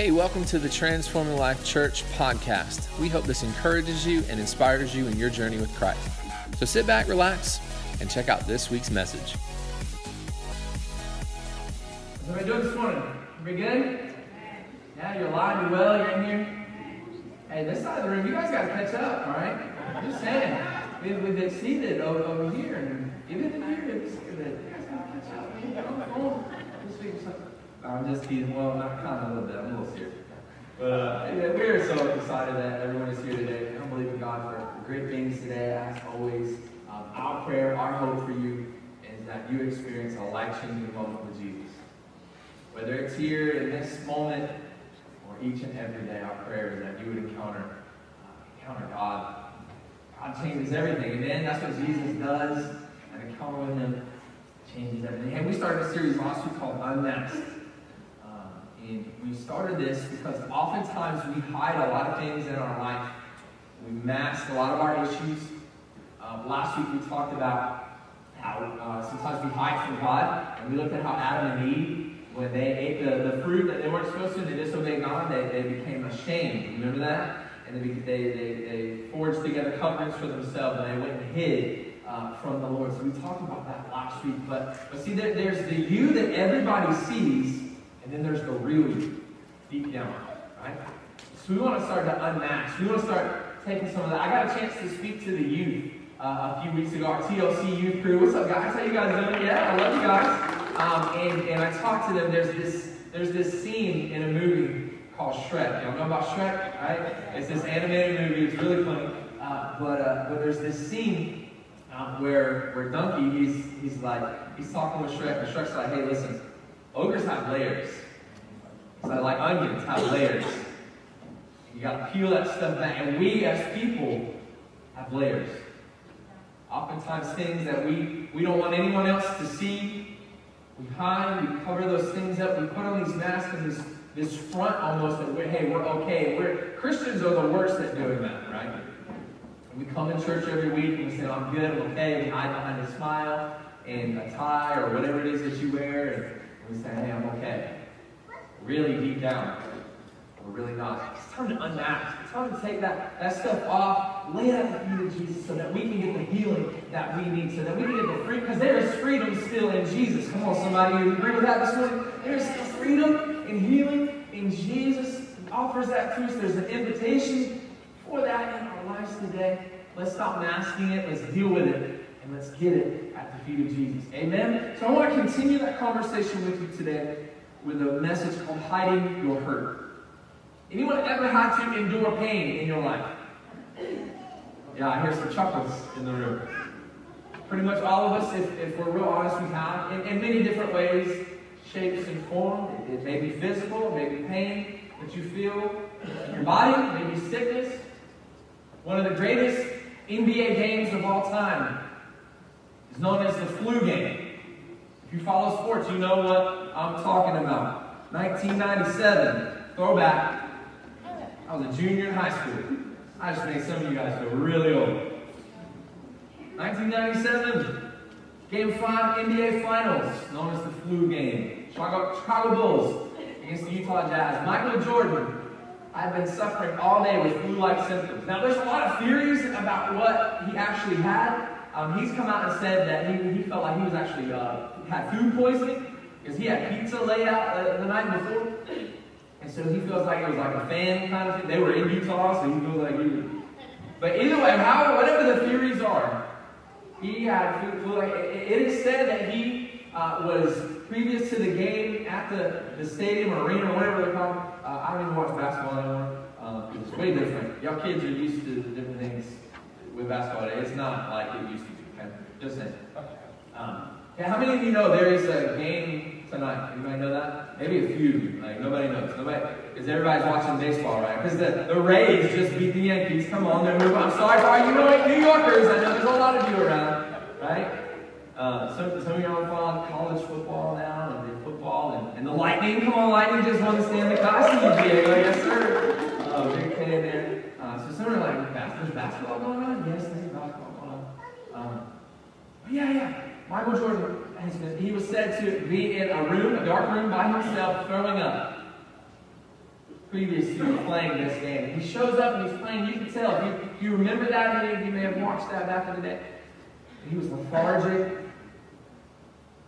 Hey, welcome to the Transforming Life Church podcast. We hope this encourages you and inspires you in your journey with Christ. So sit back, relax, and check out this week's message. What are we doing this morning? We good? Yeah, you're alive, you're well, you're in here. Hey, this side of the room, you guys got to catch up, all right? I'm just saying. We've, we've exceeded over, over here, and even in here, it's good. You guys got to catch up. You got on the phone this week or something. I'm just kidding. Well, not kind of a little bit. I'm a little serious. But uh, we are so excited that everyone is here today. I'm believing God for great things today. As always, um, our prayer, our hope for you is that you experience a life-changing moment with Jesus. Whether it's here in this moment or each and every day, our prayer is that you would encounter uh, encounter God. God changes everything. Amen. That's what Jesus does. An encounter with Him changes everything. And we started a series last week called Unmasked. And we started this because oftentimes we hide a lot of things in our life. We mask a lot of our issues. Uh, last week we talked about how uh, sometimes we hide from God, and we looked at how Adam and Eve, when they ate the, the fruit that they weren't supposed to, they disobeyed God, they, they became ashamed. Remember that? And they, they, they, they forged together covenants for themselves, and they went and hid uh, from the Lord. So we talked about that last week. But, but see, there, there's the you that everybody sees, and then there's the real you, deep down, right? So we want to start to unmask. We want to start taking some of that. I got a chance to speak to the youth uh, a few weeks ago, our TLC youth crew. What's up, guys? How you guys doing? Yeah, I love you guys. Um, and, and I talked to them. There's this, there's this scene in a movie called Shrek. Y'all know about Shrek, right? It's this animated movie. It's really funny. Uh, but, uh, but there's this scene um, where, where Donkey, he's, he's like, he's talking with Shrek, and Shrek's like, hey, listen, ogres have layers. So like onions have layers. You gotta peel that stuff back. And we as people have layers. Oftentimes things that we, we don't want anyone else to see. We hide, we cover those things up, we put on these masks and this, this front almost that we're, hey, we're okay. We're Christians are the worst at doing that, right? We come in church every week and we say, I'm good, I'm okay. We hide behind a smile and a tie or whatever it is that you wear, we say, hey, I'm okay really deep down. We're really not. It's time to unmask. It's time to take that, that stuff off, lay it at the feet of Jesus so that we can get the healing that we need, so that we can get the freedom, because there is freedom still in Jesus. Come on, somebody, you agree with that this morning? There is still freedom and healing in Jesus. He offers that to us. There's an invitation for that in our lives today. Let's stop masking it. Let's deal with it. And let's get it feet of Jesus. Amen? So I want to continue that conversation with you today with a message called Hiding Your Hurt. Anyone ever had to endure pain in your life? Yeah, I hear some chuckles in the room. Pretty much all of us, if, if we're real honest, we have, in, in many different ways, shapes and form. It, it may be physical, it may be pain that you feel in your body, maybe sickness. One of the greatest NBA games of all time known as the flu game. If you follow sports, you know what I'm talking about. 1997, throwback. I was a junior in high school. I just made some of you guys feel really old. 1997, Game 5 NBA Finals, known as the flu game. Chicago, Chicago Bulls against the Utah Jazz. Michael Jordan I've been suffering all day with flu-like symptoms. Now, there's a lot of theories about what he actually had. Um, he's come out and said that he, he felt like he was actually uh, had food poisoning because he had pizza laid out uh, the night before. And so he feels like it was like a fan kind of thing. They were in Utah, so he feels like he was. But either way, however, whatever the theories are, he had food. poisoning. it, is said that he uh, was previous to the game at the, the stadium or arena or whatever they're called. Uh, I don't even watch basketball anymore. Uh, it's way different. Y'all kids are used to with basketball. It's not like it used to be. Okay? Just saying. Um, how many of you know there is a game tonight? Anybody know that? Maybe a few. Like nobody knows. Nobody, because everybody's watching baseball, right? Because the, the Rays just beat the Yankees. Come on, they're moving. I'm sorry for all you know, New Yorkers. I know there's a lot of you around, right? Uh, some, some of y'all follow college football now and the football and, and the Lightning. Come on, Lightning just won the Stanley Cup. I see you, Diego. Yes, sir. Uh, big fan there. Uh, so some are like, there's basketball going on? Yes, there's basketball going on. Um, yeah, yeah. Michael Jordan, he was said to be in a room, a dark room by himself, throwing up. previous to playing this game. He shows up and he's playing. You can tell. You, you remember that? You may have watched that back in the day. He was lethargic.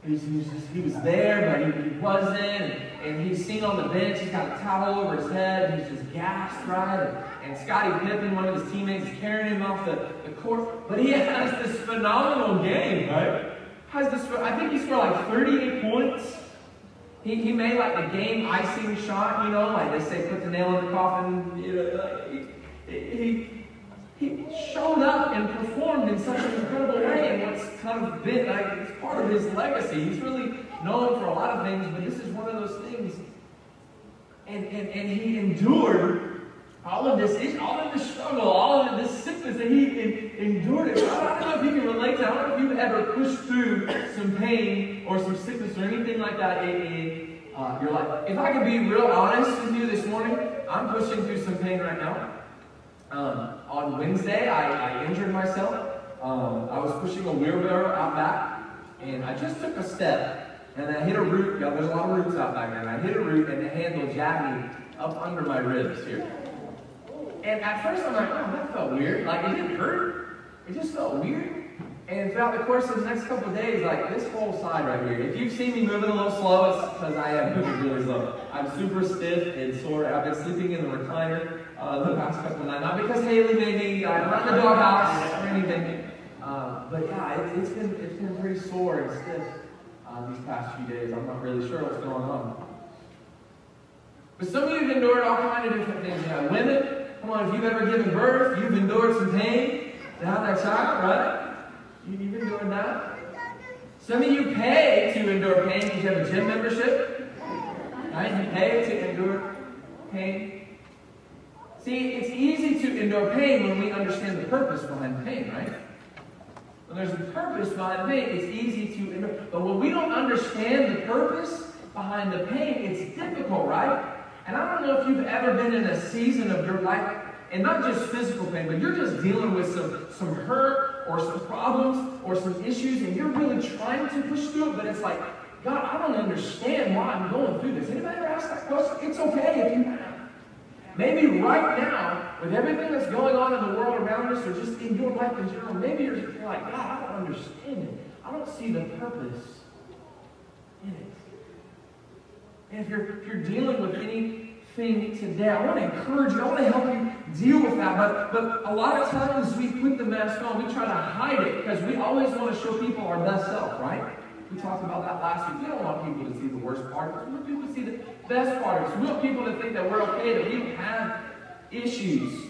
He was, just, he was there, but he, he wasn't. And, he's seen on the bench. He's got a towel over his head. He's just gassed, right? And, and Scottie Pippen, one of his teammates, is carrying him off the, the court. But he has this phenomenal game, right? Has this, I think he scored like 38 points. He, he made like the game icing shot, you know, like they say, put the nail in the coffin. You know, like he, he he showed up and performed in such an incredible way, and what's kind of been like it's part of his legacy. He's really known for a lot of things, but this is one of those things. And and, and he endured all of this, all of this struggle, all of this sickness that he endured it. I don't know if you can relate to. I don't know if you've ever pushed through some pain or some sickness or anything like that in, in uh, your life. If I could be real honest with you this morning, I'm pushing through some pain right now. Um, on Wednesday, I, I injured myself. Um, I was pushing a wheelbarrow out back, and I just took a step, and I hit a root. There's a lot of roots out back there. I hit a root, and the handle jabbed me up under my ribs here. And at first, I'm like, oh, that felt weird. Like, it didn't hurt. It just felt weird. And throughout the course of the next couple of days, like this whole side right here, if you've seen me moving a little slow, it's because I am moving really slow. I'm super stiff and sore. I've been sleeping in the recliner uh, the past couple of nights. Not because Haley made me uh, run the doghouse or anything. Uh, but yeah, it, has been, it's been pretty sore and stiff uh, these past few days. I'm not really sure what's going on. But some of you have endured all kinds of different things. Know, women, come on, if you've ever given birth, you've endured some pain to have that child, right? You, been doing that? Some of you pay to endure pain because you have a gym membership. Right? You pay to endure pain. See, it's easy to endure pain when we understand the purpose behind pain, right? When there's a purpose behind pain, it's easy to endure. But when we don't understand the purpose behind the pain, it's difficult, right? And I don't know if you've ever been in a season of your life and not just physical pain, but you're just dealing with some, some hurt or some problems or some issues, and you're really trying to push through it, but it's like, God, I don't understand why I'm going through this. Anybody ever ask that question? It's okay if you. Maybe right now, with everything that's going on in the world around us, or just in your life in general, maybe you're, you're like, God, I don't understand it. I don't see the purpose in it. And if you're, if you're dealing with anything today. I want to encourage you. I want to help you deal with that. But, but a lot of times we put the mask on. We try to hide it because we always want to show people our best self, right? We talked about that last week. We don't want people to see the worst part. We want people to see the best part us. We want people to think that we're okay, that we don't have issues,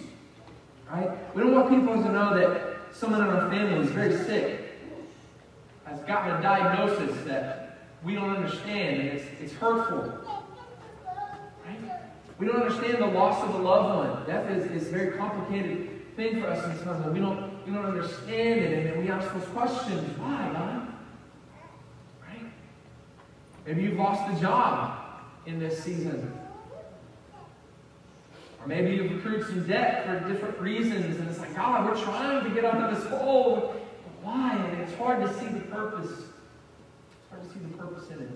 right? We don't want people to know that someone in our family is very sick, has gotten a diagnosis that we don't understand, and it's, it's hurtful. We don't understand the loss of a loved one. Death is, is a very complicated thing for us sometimes. We don't, we don't understand it. And then we ask those questions. Why, God? Right? Maybe you've lost a job in this season. Or maybe you've accrued some debt for different reasons. And it's like, God, we're trying to get out of this hole. But Why? And it's hard to see the purpose. It's hard to see the purpose in it.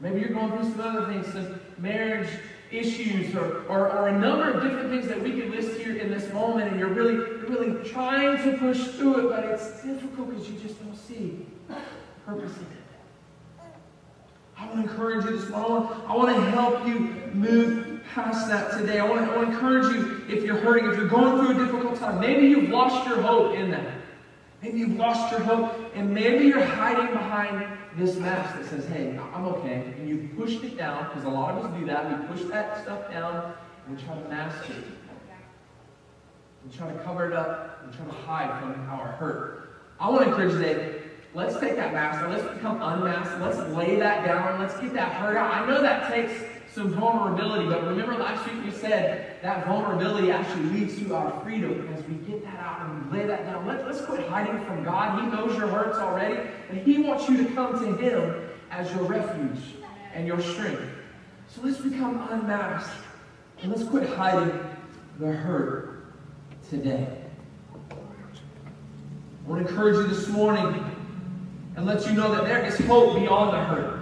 Maybe you're going through some other things, some marriage issues, or, or, or, a number of different things that we could list here in this moment, and you're really, really trying to push through it, but it's difficult because you just don't see purpose in it. I want to encourage you this morning. I want to help you move past that today. I want, to, I want to encourage you if you're hurting, if you're going through a difficult time. Maybe you've lost your hope in that. Maybe you've lost your hope, and maybe you're hiding behind this mask that says, hey, I'm okay. And you've pushed it down, because a lot of us do that. We push that stuff down and we try to mask it. We try to cover it up and try to hide from our hurt. I want to encourage you today, let's take that mask let's become unmasked. Let's lay that down. Let's get that hurt out. I know that takes some vulnerability. But remember last week we said that vulnerability actually leads to our freedom as we get that out and we lay that down. Let, us quit hiding from God. He knows your hurts already, and He wants you to come to Him as your refuge and your strength. So let's become unmasked and let's quit hiding the hurt today. I want to encourage you this morning and let you know that there is hope beyond the hurt.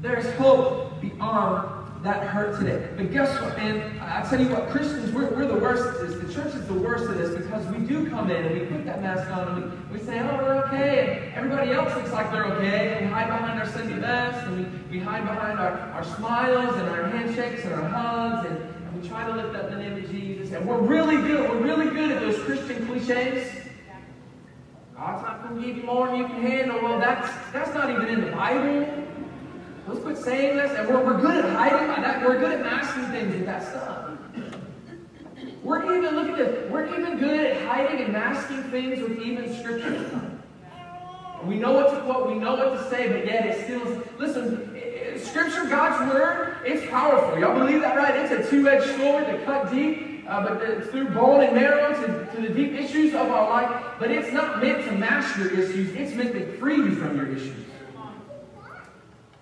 There is hope beyond that hurt today. But guess what, man? I tell you what, Christians, we're, we're the worst at this. The church is the worst at this because we do come in and we put that mask on and we, we say, oh, we're okay. And everybody else looks like they're okay. And we hide behind our Sunday best and we, we hide behind our, our smiles and our handshakes and our hugs and, and we try to lift up the name of Jesus. And we're really good. We're really good at those Christian cliches. God's not going to give you more than you can handle. Well, that's, that's not even in the Bible. Let's quit saying this. And we're, we're good at hiding uh, that. We're good at masking things with that stuff. We're even, look at this, we're even good at hiding and masking things with even scripture. We know what to quote, we know what to say, but yet it still, listen, scripture, God's word, it's powerful. Y'all believe that, right? It's a two-edged sword to cut deep, uh, but it's through bone and marrow to, to the deep issues of our life. But it's not meant to mask your issues. It's meant to free you from your issues.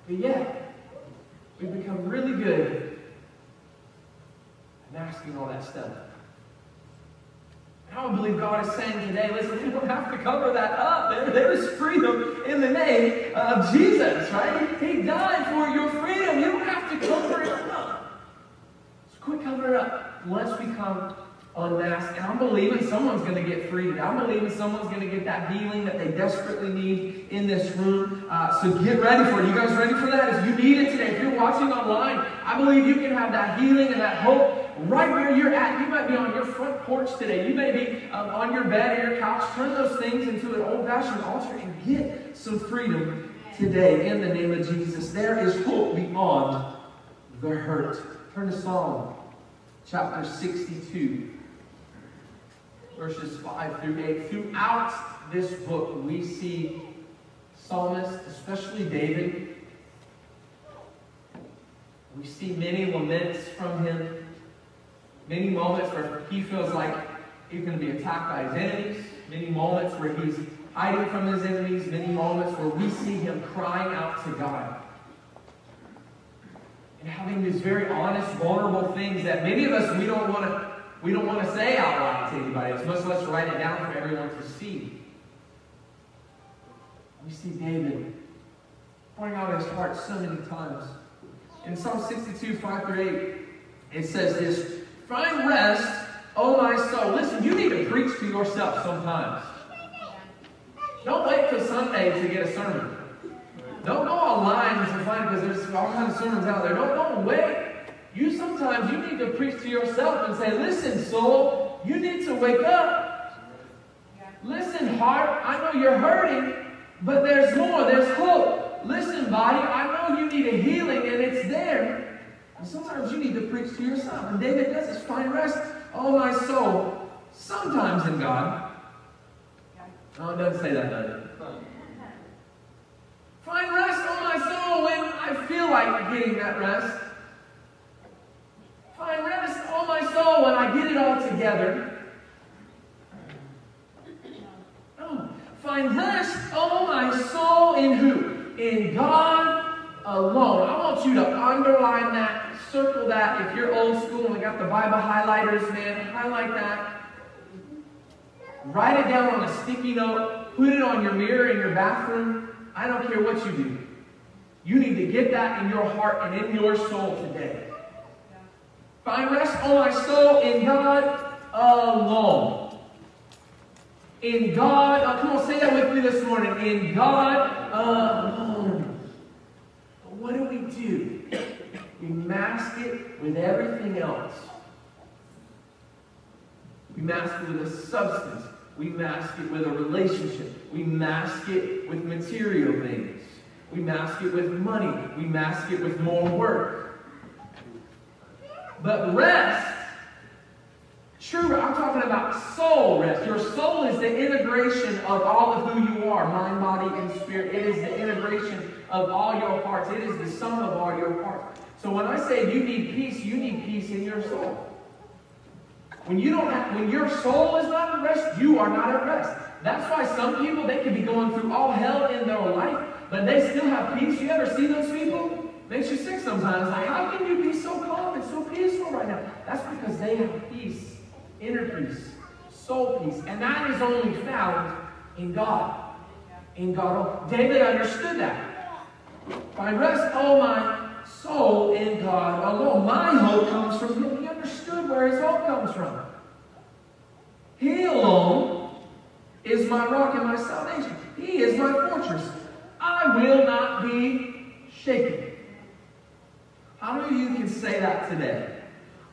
But yet, we've become really good at masking all that stuff. I don't believe God is saying today, listen, you don't have to cover that up. There, there is freedom in the name of Jesus, right? He died for your freedom. You don't have to cover it up. So quit covering it up. Let's become unmasked. And I'm believing someone's going to get freed. I'm believing someone's going to get that healing that they desperately need in this room. Uh, so get ready for it. You guys ready for that? If you need it today, if you're watching online, I believe you can have that healing and that hope right where you're at. You might be on your front porch today. You may be um, on your bed or your couch. Turn those things into an old-fashioned altar and get some freedom today in the name of Jesus. There is hope beyond the hurt. Turn to Psalm chapter 62 verses 5 through 8. Throughout this book, we see psalmists, especially David. We see many laments from him, many moments where he feels like he's going to be attacked by his enemies, many moments where he's hiding from his enemies, many moments where we see him crying out to God. And having these very honest, vulnerable things that many of us, we don't want to we don't want to say out loud to anybody. It's much less write it down for everyone to see. We see David pouring out his heart so many times. In Psalm 62, 5 through 8, it says this Find rest, O my soul. Listen, you need to preach to yourself sometimes. Don't wait till Sunday to get a sermon. Don't go online to find because there's all kinds of sermons out there. Don't, don't wait you sometimes you need to preach to yourself and say, listen, soul, you need to wake up. Listen, heart, I know you're hurting, but there's more, there's hope. Listen, body, I know you need a healing and it's there. And sometimes you need to preach to yourself. And David does this find rest, oh my soul, sometimes in God. No, it doesn't say that, does it? Find rest, oh my soul, when I feel getting that rest. Find rest, oh my soul, when I get it all together. Oh, find rest, oh my soul, in who? In God alone. I want you to underline that, circle that. If you're old school and we got the Bible highlighters, man, highlight that. Write it down on a sticky note. Put it on your mirror in your bathroom. I don't care what you do. You need to get that in your heart and in your soul today. Find rest, on my soul, in God alone. In God, uh, come on, say that with me this morning. In God alone. But what do we do? We mask it with everything else. We mask it with a substance. We mask it with a relationship. We mask it with material things. We mask it with money. We mask it with more work. But rest, true, I'm talking about soul rest. Your soul is the integration of all of who you are mind, body, and spirit. It is the integration of all your parts, it is the sum of all your parts. So when I say you need peace, you need peace in your soul. When you don't have, when your soul is not at rest, you are not at rest. That's why some people they can be going through all hell in their life, but they still have peace. You ever see those people? Makes you sick sometimes. Like, how can you be so calm and so peaceful right now? That's because they have peace, inner peace, soul peace. And that is only found in God. In God. David understood that. I rest, all my soul in God alone. My hope comes from Him. He understood where his hope comes from. He alone is my rock and my salvation. He is my fortress. I will not be shaken. How many of you can say that today?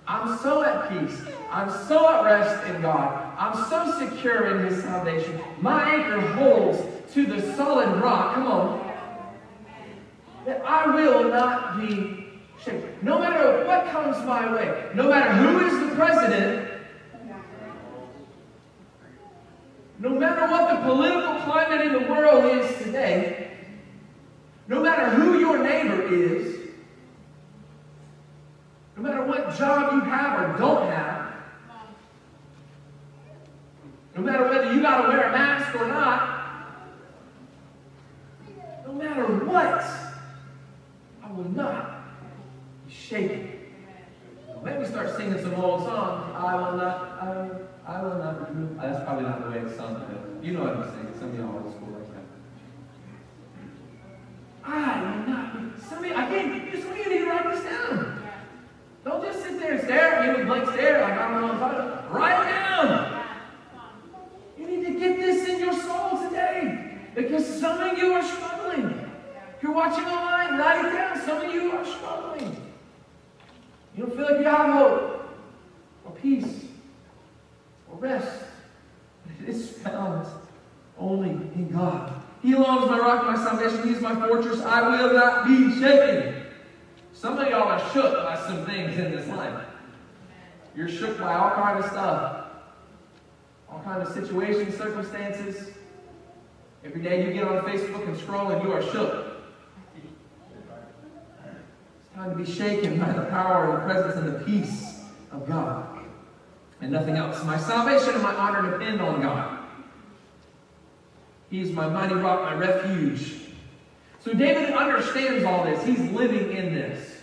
I'm so at peace. I'm so at rest in God. I'm so secure in His salvation. My anchor holds to the solid rock. Come on. That I will not be shaken. No matter what comes my way, no matter who is the president, no matter what the political climate in the world is today, no matter who your neighbor is, no matter what job you have or don't have, no matter whether you got to wear a mask or not, no matter what, I will not be shaken. Maybe start singing some old songs. I will not, I will, I will not. That's probably not the way it's sung, you know what I'm saying. Some of y'all old school like that. I will you, I can't, you, of you to write this down. Don't just sit there and stare at me with blank stare like don't know I'm talking about. Write it down. You need to get this in your soul today. Because some of you are struggling. You're watching online, write it down. Some of you are struggling. You don't feel like you have hope or peace or rest. It is found only in God. He alone is my rock my salvation. He is my fortress. I will not be shaken. Some of y'all are shook by some things in this life. You're shook by all kind of stuff. All kind of situations, circumstances. Every day you get on Facebook and scroll and you are shook. It's time to be shaken by the power and the presence and the peace of God. And nothing else. My salvation and my honor depend on God. He is my mighty rock, my refuge. So David understands all this. He's living in this.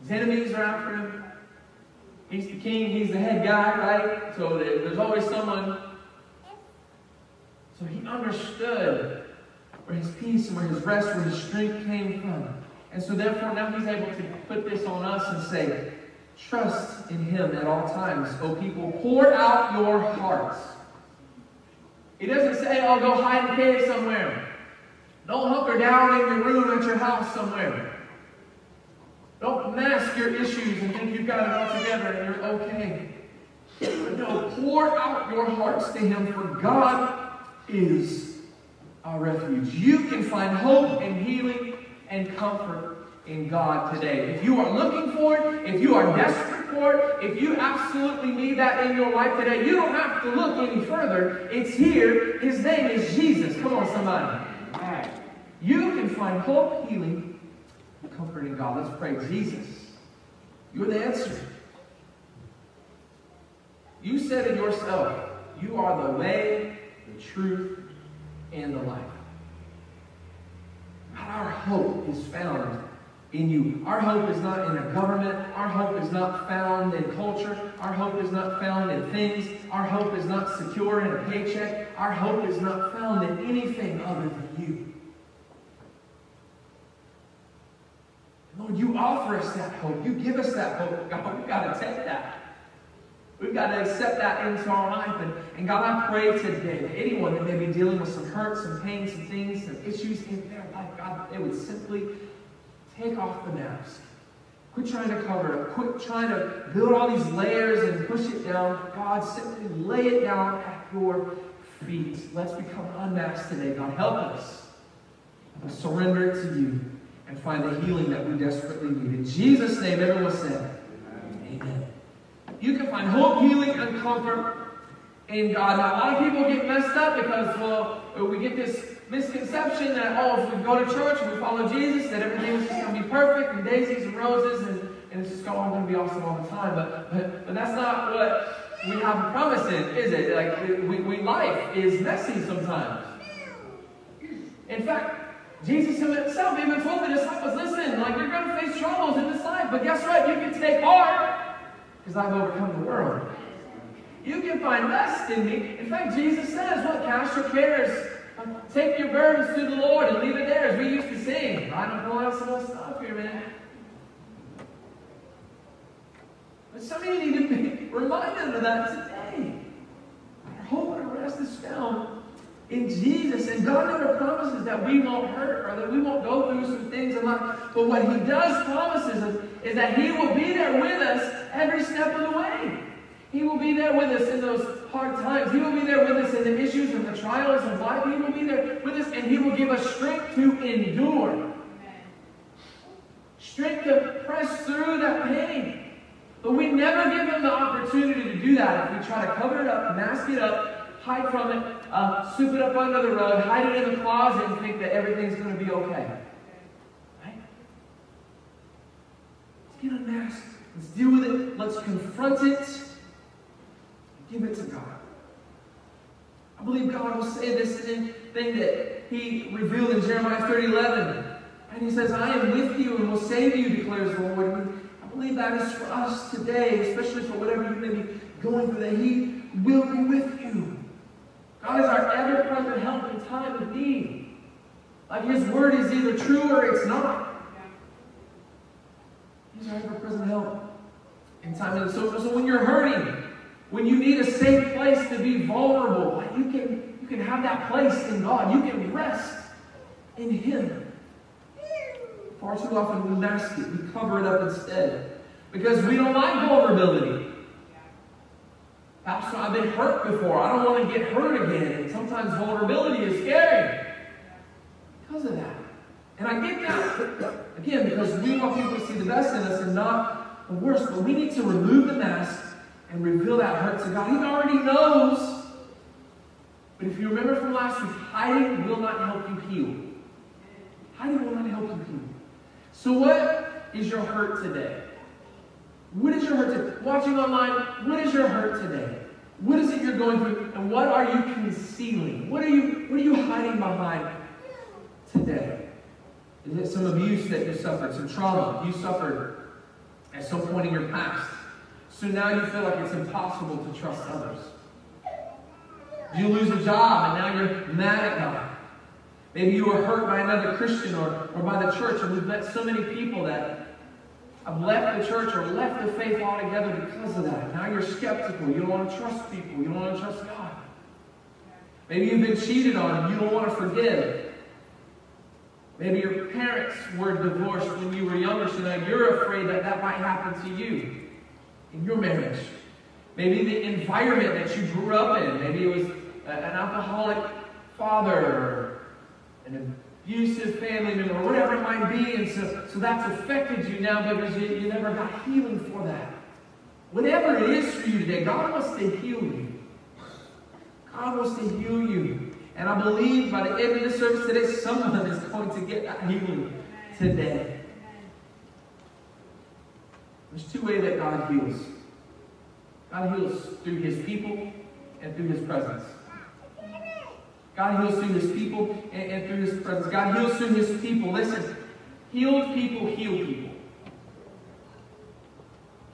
His enemies are after him. He's the king, he's the head guy, right? So there's always someone. So he understood where his peace and where his rest, where his strength came from. And so therefore now he's able to put this on us and say, trust in him at all times. O people, pour out your hearts. He doesn't say, oh, go hide in a cave somewhere. Don't hunker down in your room at your house somewhere. Don't mask your issues and think you've got it all together and you're okay. But no, pour out your hearts to Him, for God is our refuge. You can find hope and healing and comfort in God today. If you are looking for it, if you are desperate it, if you absolutely need that in your life today, you don't have to look any further. It's here. His name is Jesus. Come on, somebody. You can find hope, healing, comfort in God. Let's pray. Jesus, you're the answer. You said it yourself. You are the way, the truth, and the life. Our hope is found in you. Our hope is not in a government. Our hope is not found in culture. Our hope is not found in things. Our hope is not secure in a paycheck. Our hope is not found in anything other than you. Lord, you offer us that hope. You give us that hope. God, we've got to take that. We've got to accept that into our life. And, and God, I pray today that anyone that may be dealing with some hurt, some pain, some things, some issues in their life, God, they would simply take off the mask. Quit trying to cover it. Quit trying to build all these layers and push it down. God, simply lay it down at your feet. Let's become unmasked today. God, help us. Surrender it to you and find the healing that we desperately need. In Jesus' name, everyone said, Amen. You can find hope, healing, and comfort in God. Now, a lot of people get messed up because, well, we get this misconception that, oh, if we go to church and we follow Jesus, that everything is just going to be perfect and daisies and roses and, and it's just all going to be awesome all the time. But, but, but that's not what we have a promise in, is it? Like, we, we, life is messy sometimes. In fact, Jesus himself even told the disciples, listen, like you're going to face troubles in this life, but guess what? You can take heart because I've overcome the world. You can find rest in me. In fact, Jesus says, what? Cast your cares Take your burdens to the Lord and leave it there, as we used to sing. I'm pulling out some old stuff here, man. But some of you need to be reminded of that today. Our hope and rest is found in Jesus. And God never promises that we won't hurt or that we won't go through some things in life. But what He does promises us is that He will be there with us every step of the way. He will be there with us in those hard times. He will be there with us in the issues and the trials of life. He will be there with us and He will give us strength to endure. Strength to press through that pain. But we never give Him the opportunity to do that if we try to cover it up, mask it up, hide from it, uh, soup it up under the rug, hide it in the closet, and think that everything's going to be okay. Right? Let's get unmasked. Let's deal with it. Let's confront it. Give it to God. I believe God will say this thing, thing that He revealed in Jeremiah 30 11. And He says, I am with you and will save you, declares the Lord. And I believe that is for us today, especially for whatever you may be going through, that He will be with you. God is our ever present help in time of need. Like His word is either true or it's not. He's our ever present help in time of need. So, so when you're hurting, when you need a safe place to be vulnerable, you can, you can have that place in God. You can rest in Him. Far too often we mask it, we cover it up instead. Because we don't like vulnerability. Pastor, I've been hurt before. I don't want to get hurt again. And sometimes vulnerability is scary because of that. And I get that. Again, because we want people to see the best in us and not the worst. But we need to remove the mask and reveal that hurt to God. He already knows. But if you remember from last week, hiding will not help you heal. Hiding will not help you heal. So, what is your hurt today? What is your hurt today? Watching online, what is your hurt today? What is it you're going through? And what are you concealing? What are you, what are you hiding behind today? Is it some abuse that you suffered, some trauma you suffered at some point in your past? So now you feel like it's impossible to trust others. You lose a job and now you're mad at God. Maybe you were hurt by another Christian or, or by the church, and we've met so many people that have left the church or left the faith altogether because of that. Now you're skeptical. You don't want to trust people. You don't want to trust God. Maybe you've been cheated on and you don't want to forgive. Maybe your parents were divorced when you were younger, so now you're afraid that that might happen to you in your marriage. Maybe the environment that you grew up in. Maybe it was an alcoholic father or an abusive family member or whatever it might be. And so, so that's affected you now because you, you never got healing for that. Whatever it is for you today, God wants to heal you. God wants to heal you. And I believe by the end of the service today, someone is going to get that healing today. There's two ways that God heals. God heals through his people and through his presence. God heals through his people and, and through his presence. God heals through his people. Listen, healed people heal people.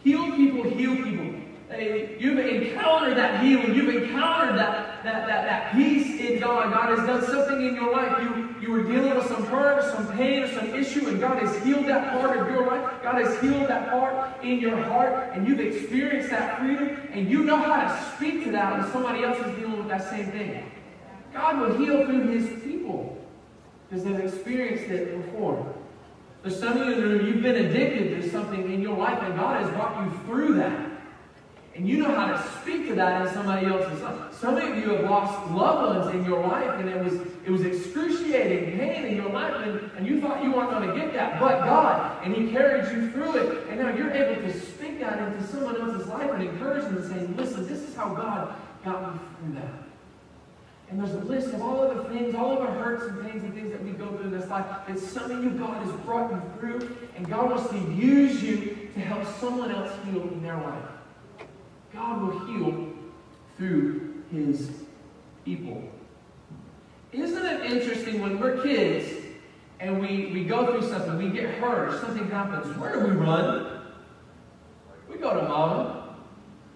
Healed people heal people. You've encountered that healing. You've encountered that, that, that, that peace in God. God has done something in your life. You, you were dealing with some hurt, or some pain, or some issue, and God has healed that part of your life. God has healed that part in your heart, and you've experienced that freedom, and you know how to speak to that when somebody else is dealing with that same thing. God will heal through his people because they've experienced it before. There's some of you that you've been addicted to something in your life, and God has brought you through that. And you know how to speak to that in somebody else's life. Some of you have lost loved ones in your life, and it was it was excruciating pain in your life, and, and you thought you weren't going to get that, but God, and He carried you through it, and now you're able to speak that into someone else's life and encourage them and say, listen, this is how God got me through that. And there's a list of all of the things, all of the hurts and pains and things that we go through in this life that some of you God has brought you through, and God wants to use you to help someone else heal in their life. God will heal through his people. Isn't it interesting when we're kids and we, we go through something, we get hurt, something happens, where do we run? We go to mama.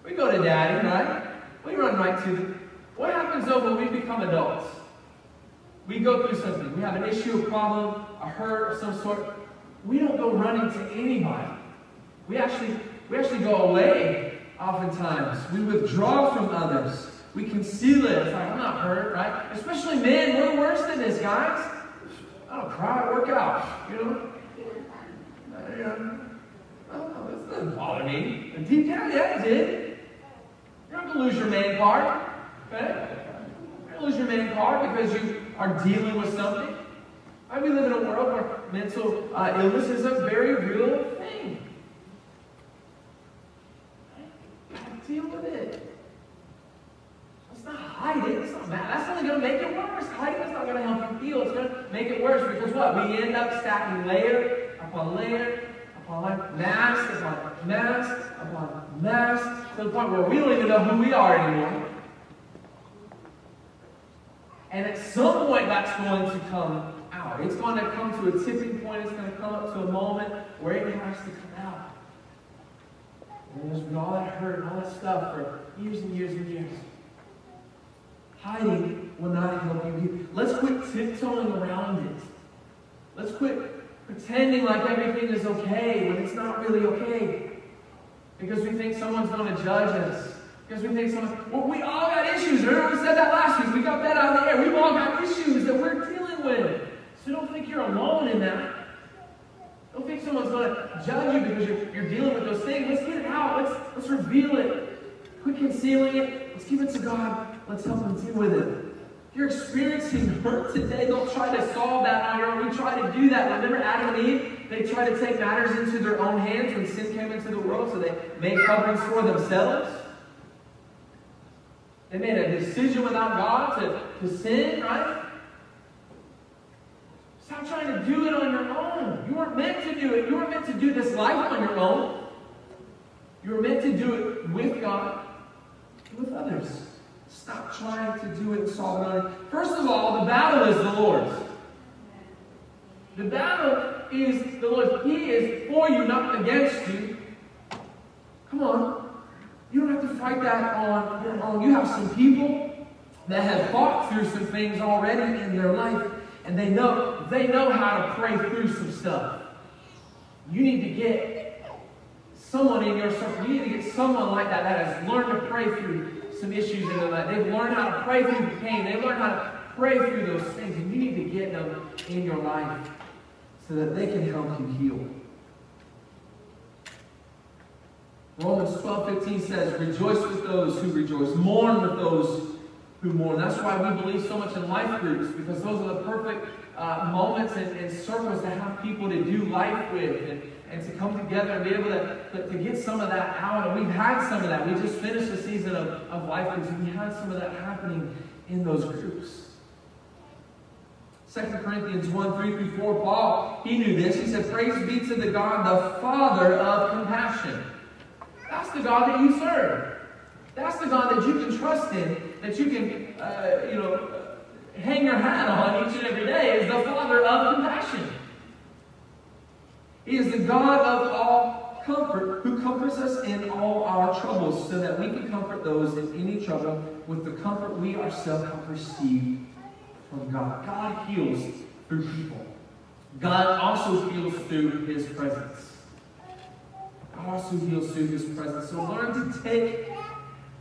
We go to daddy, right? We run right to them. What happens though when we become adults? we go through something, we have an issue, a problem, a hurt of some sort, we don't go running to anybody. We actually, we actually go away oftentimes. We withdraw from others. We conceal it. It's like, I'm not hurt, right? Especially men, we're worse than this, guys. I don't cry, work out, you know? I oh, that doesn't bother me. And deep down, yeah, it did. You're not going to lose your man card, okay? You're going to lose your man card because you are dealing with something. Right? We live in a world where mental uh, illness is a very real thing. Deal with it. Let's not hide it. It's not bad. That's only going to make it worse. Hiding is not going to help you heal. It's going to make it worse because what? We end up stacking layer upon layer upon mask upon mask upon mask to the point where we don't even know who we are anymore. And at some point, that's going to come out. It's going to come to a tipping point. It's going to come up to a moment where it has to come out. And there's been all that hurt and all that stuff for years and years and years. Hiding will not help you. Let's quit tiptoeing around it. Let's quit pretending like everything is okay when it's not really okay. Because we think someone's going to judge us. Because we think someone, well, we all got issues. Remember we said that last week. We got that out of the air. We've all got issues that we're dealing with. So don't think you're alone in that. Don't think someone's going to judge you because you're, you're dealing with those things. Let's get it out. Let's, let's reveal it. Quit concealing it. Let's give it to God. Let's help them deal with it. If you're experiencing hurt today, don't try to solve that on your own. We try to do that. Remember Adam and Eve? They tried to take matters into their own hands when sin came into the world, so they made coverings for themselves. They made a decision without God to, to sin, right? Stop trying to do it on your own. You weren't meant to do it. You weren't meant to do this life on your own. You were meant to do it with God with others. Stop trying to do it solve it First of all, the battle is the Lord's. The battle is the Lord's. He is for you, not against you. Come on. You don't have to fight that on your own. You have some people that have fought through some things already in their life and they know they know how to pray through some stuff. You need to get someone in your circle. You need to get someone like that that has learned to pray through some issues in their life. They've learned how to pray through pain. They've learned how to pray through those things, and you need to get them in your life so that they can help you heal. Romans 12, 15 says, Rejoice with those who rejoice, mourn with those who mourn. That's why we believe so much in life groups, because those are the perfect uh, moments and, and, circles to have people to do life with and, and to come together and be able to, to, get some of that out. And we've had some of that. We just finished a season of, of life groups, and we had some of that happening in those groups. 2 Corinthians 1 3 through 4, Paul, he knew this. He said, Praise be to the God, the Father of compassion. That's the God that you serve. That's the God that you can trust in that you can, uh, you know, hang your hat on each and every day is the Father of compassion. He is the God of all comfort who comforts us in all our troubles so that we can comfort those in any trouble with the comfort we ourselves have received from God. God heals through people. God also heals through his presence. God also heals through his presence. So learn to take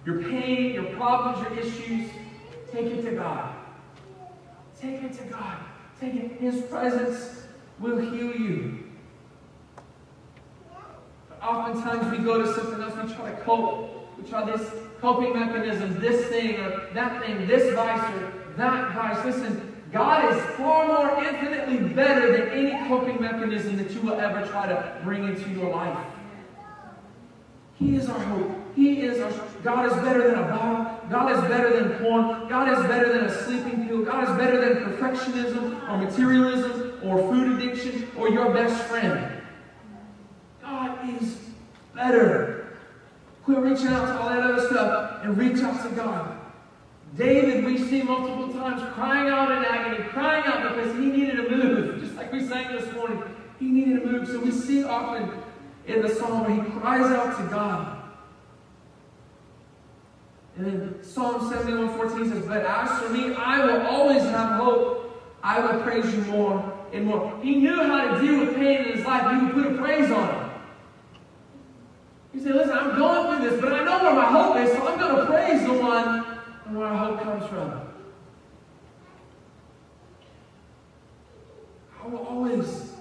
your pain, your problems, your issues, take it to God. Take it to God. Take it. His presence will heal you. Oftentimes we go to something else, we try to cope. We try this coping mechanism, this thing or that thing, this vice or that vice. Listen, God is far more infinitely better than any coping mechanism that you will ever try to bring into your life. He is our hope. He is our God is better than a bottle. God is better than porn. God is better than a sleeping pill. God is better than perfectionism or materialism or food addiction or your best friend. God is better. Quit reaching out to all that other stuff and reach out to God. David, we see multiple times crying out in agony, crying out because he needed a move. Just like we sang this morning, he needed a move. So we see often in the psalm where he cries out to God. And then Psalm 71 14 says, But as for me, I will always have hope. I will praise you more and more. He knew how to deal with pain in his life. He would put a praise on it. He said, listen, I'm going through this, but I know where my hope is, so I'm going to praise the one where our hope comes from. I will always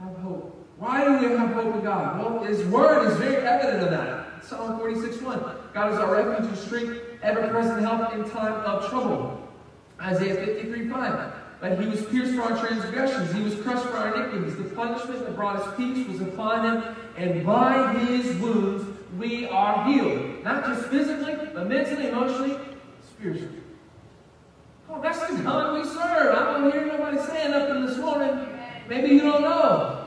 have hope. Why do we have hope in God? Well, His Word is very evident of that. Psalm 46 1. God is our refuge and strength, ever present help in time of trouble. Isaiah 53 5. But he was pierced for our transgressions, he was crushed for our iniquities. The punishment that brought us peace was upon him, and by his wounds we are healed. Not just physically, but mentally, emotionally, spiritually. Oh, that's the God we serve. I don't hear nobody saying nothing this morning. Maybe you don't know.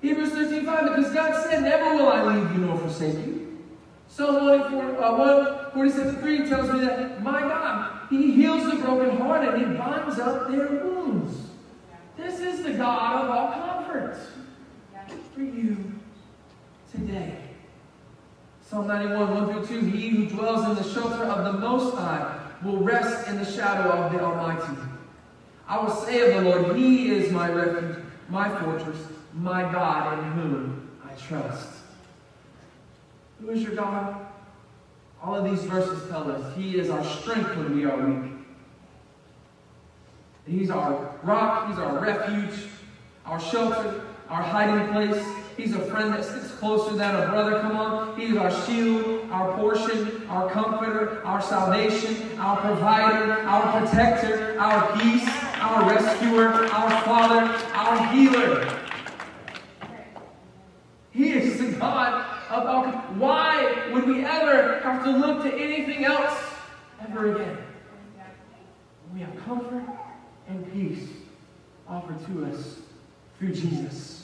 Hebrews 13 5, because God said, Never will I leave you nor forsake you. Psalm 147 uh, 3 tells me that my God, He heals the brokenhearted, He binds up their wounds. This is the God of all comfort for you today. Psalm 91, 1 through 2 He who dwells in the shelter of the Most High will rest in the shadow of the Almighty. I will say of the Lord, He is my refuge, my fortress, my God in whom I trust. Who is your God? All of these verses tell us He is our strength when we are weak. He's our rock, He's our refuge, our shelter, our hiding place. He's a friend that sticks closer than a brother. Come on. He's our shield, our portion, our comforter, our salvation, our provider, our protector, our peace, our rescuer, our father, our healer. He is the God of all. Why would we ever have to look to anything else ever again? We have comfort and peace offered to us through Jesus.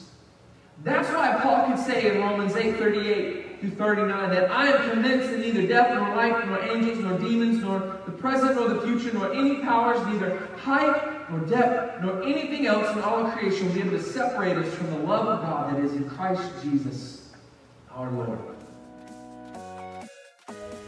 That's why Paul can say in Romans 8 38 through 39 that I am convinced that neither death nor life, nor angels, nor demons, nor the present nor the future, nor any powers, neither height nor depth, nor anything else in all creation will be able to separate us from the love of God that is in Christ Jesus our Lord.